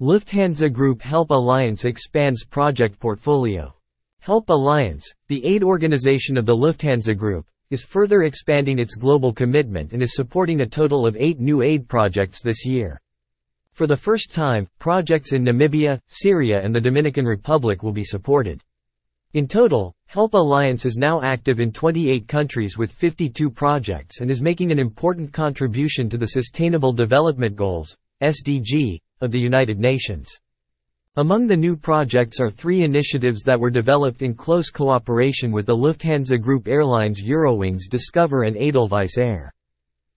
Lufthansa Group Help Alliance expands project portfolio. Help Alliance, the aid organization of the Lufthansa Group, is further expanding its global commitment and is supporting a total of eight new aid projects this year. For the first time, projects in Namibia, Syria and the Dominican Republic will be supported. In total, Help Alliance is now active in 28 countries with 52 projects and is making an important contribution to the Sustainable Development Goals, SDG, of the United Nations. Among the new projects are three initiatives that were developed in close cooperation with the Lufthansa Group airlines Eurowings Discover and Edelweiss Air.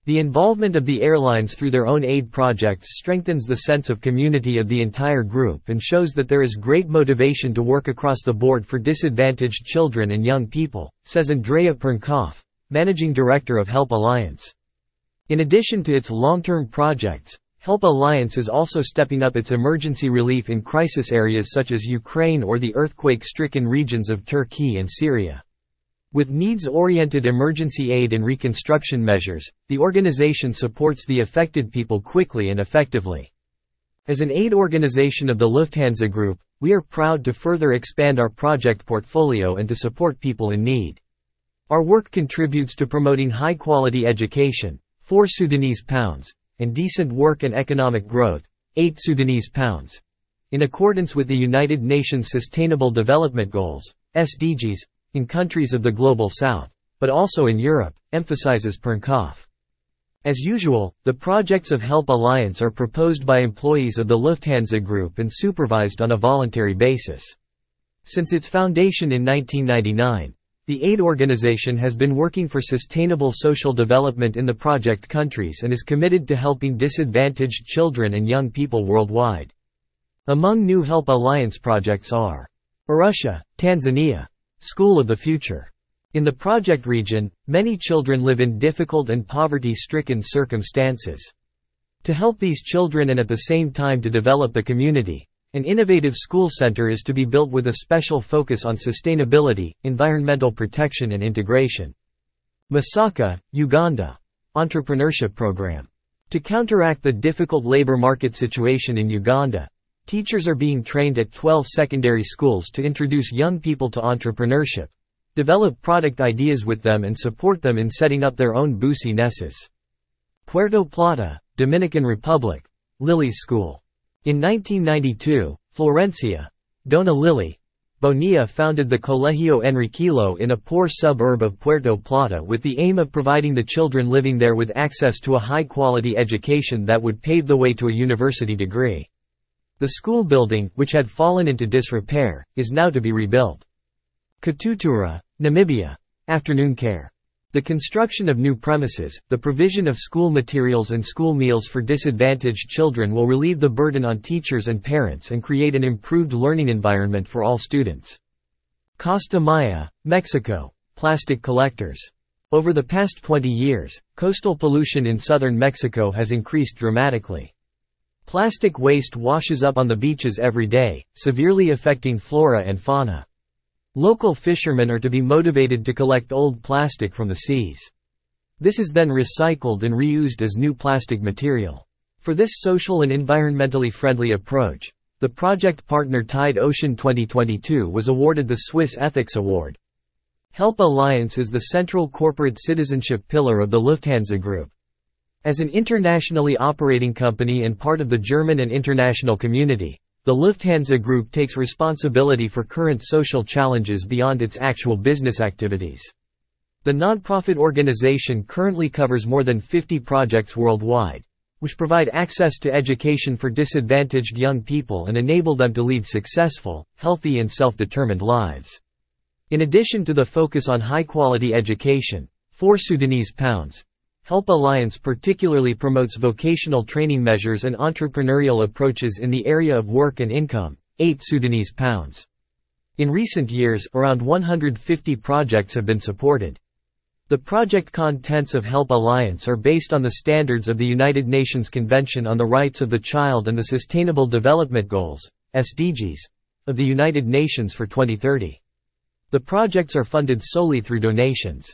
The involvement of the airlines through their own aid projects strengthens the sense of community of the entire group and shows that there is great motivation to work across the board for disadvantaged children and young people, says Andrea Pernkopf, Managing Director of Help Alliance. In addition to its long-term projects, Help Alliance is also stepping up its emergency relief in crisis areas such as Ukraine or the earthquake-stricken regions of Turkey and Syria. With needs-oriented emergency aid and reconstruction measures, the organization supports the affected people quickly and effectively. As an aid organization of the Lufthansa Group, we are proud to further expand our project portfolio and to support people in need. Our work contributes to promoting high-quality education, 4 Sudanese pounds, and decent work and economic growth, 8 Sudanese pounds. In accordance with the United Nations Sustainable Development Goals, SDGs, in countries of the Global South, but also in Europe, emphasizes Pernkopf. As usual, the projects of Help Alliance are proposed by employees of the Lufthansa Group and supervised on a voluntary basis. Since its foundation in 1999, the aid organization has been working for sustainable social development in the project countries and is committed to helping disadvantaged children and young people worldwide. Among new Help Alliance projects are Arusha, Tanzania, School of the Future. In the project region, many children live in difficult and poverty-stricken circumstances. To help these children and at the same time to develop the community, an innovative school center is to be built with a special focus on sustainability, environmental protection and integration. Masaka, Uganda. Entrepreneurship Program. To counteract the difficult labor market situation in Uganda, Teachers are being trained at 12 secondary schools to introduce young people to entrepreneurship, develop product ideas with them and support them in setting up their own businesses. Puerto Plata, Dominican Republic, Lily School. In 1992, Florencia, Dona Lily, Bonilla founded the Colegio Enriquillo in a poor suburb of Puerto Plata with the aim of providing the children living there with access to a high-quality education that would pave the way to a university degree. The school building, which had fallen into disrepair, is now to be rebuilt. Katutura, Namibia. Afternoon care. The construction of new premises, the provision of school materials and school meals for disadvantaged children will relieve the burden on teachers and parents and create an improved learning environment for all students. Costa Maya, Mexico. Plastic collectors. Over the past 20 years, coastal pollution in southern Mexico has increased dramatically. Plastic waste washes up on the beaches every day, severely affecting flora and fauna. Local fishermen are to be motivated to collect old plastic from the seas. This is then recycled and reused as new plastic material. For this social and environmentally friendly approach, the project partner Tide Ocean 2022 was awarded the Swiss Ethics Award. Help Alliance is the central corporate citizenship pillar of the Lufthansa Group. As an internationally operating company and part of the German and international community, the Lufthansa Group takes responsibility for current social challenges beyond its actual business activities. The nonprofit organization currently covers more than 50 projects worldwide, which provide access to education for disadvantaged young people and enable them to lead successful, healthy and self-determined lives. In addition to the focus on high-quality education, 4 Sudanese pounds, Help Alliance particularly promotes vocational training measures and entrepreneurial approaches in the area of work and income, 8 Sudanese pounds. In recent years, around 150 projects have been supported. The project contents of Help Alliance are based on the standards of the United Nations Convention on the Rights of the Child and the Sustainable Development Goals, SDGs, of the United Nations for 2030. The projects are funded solely through donations.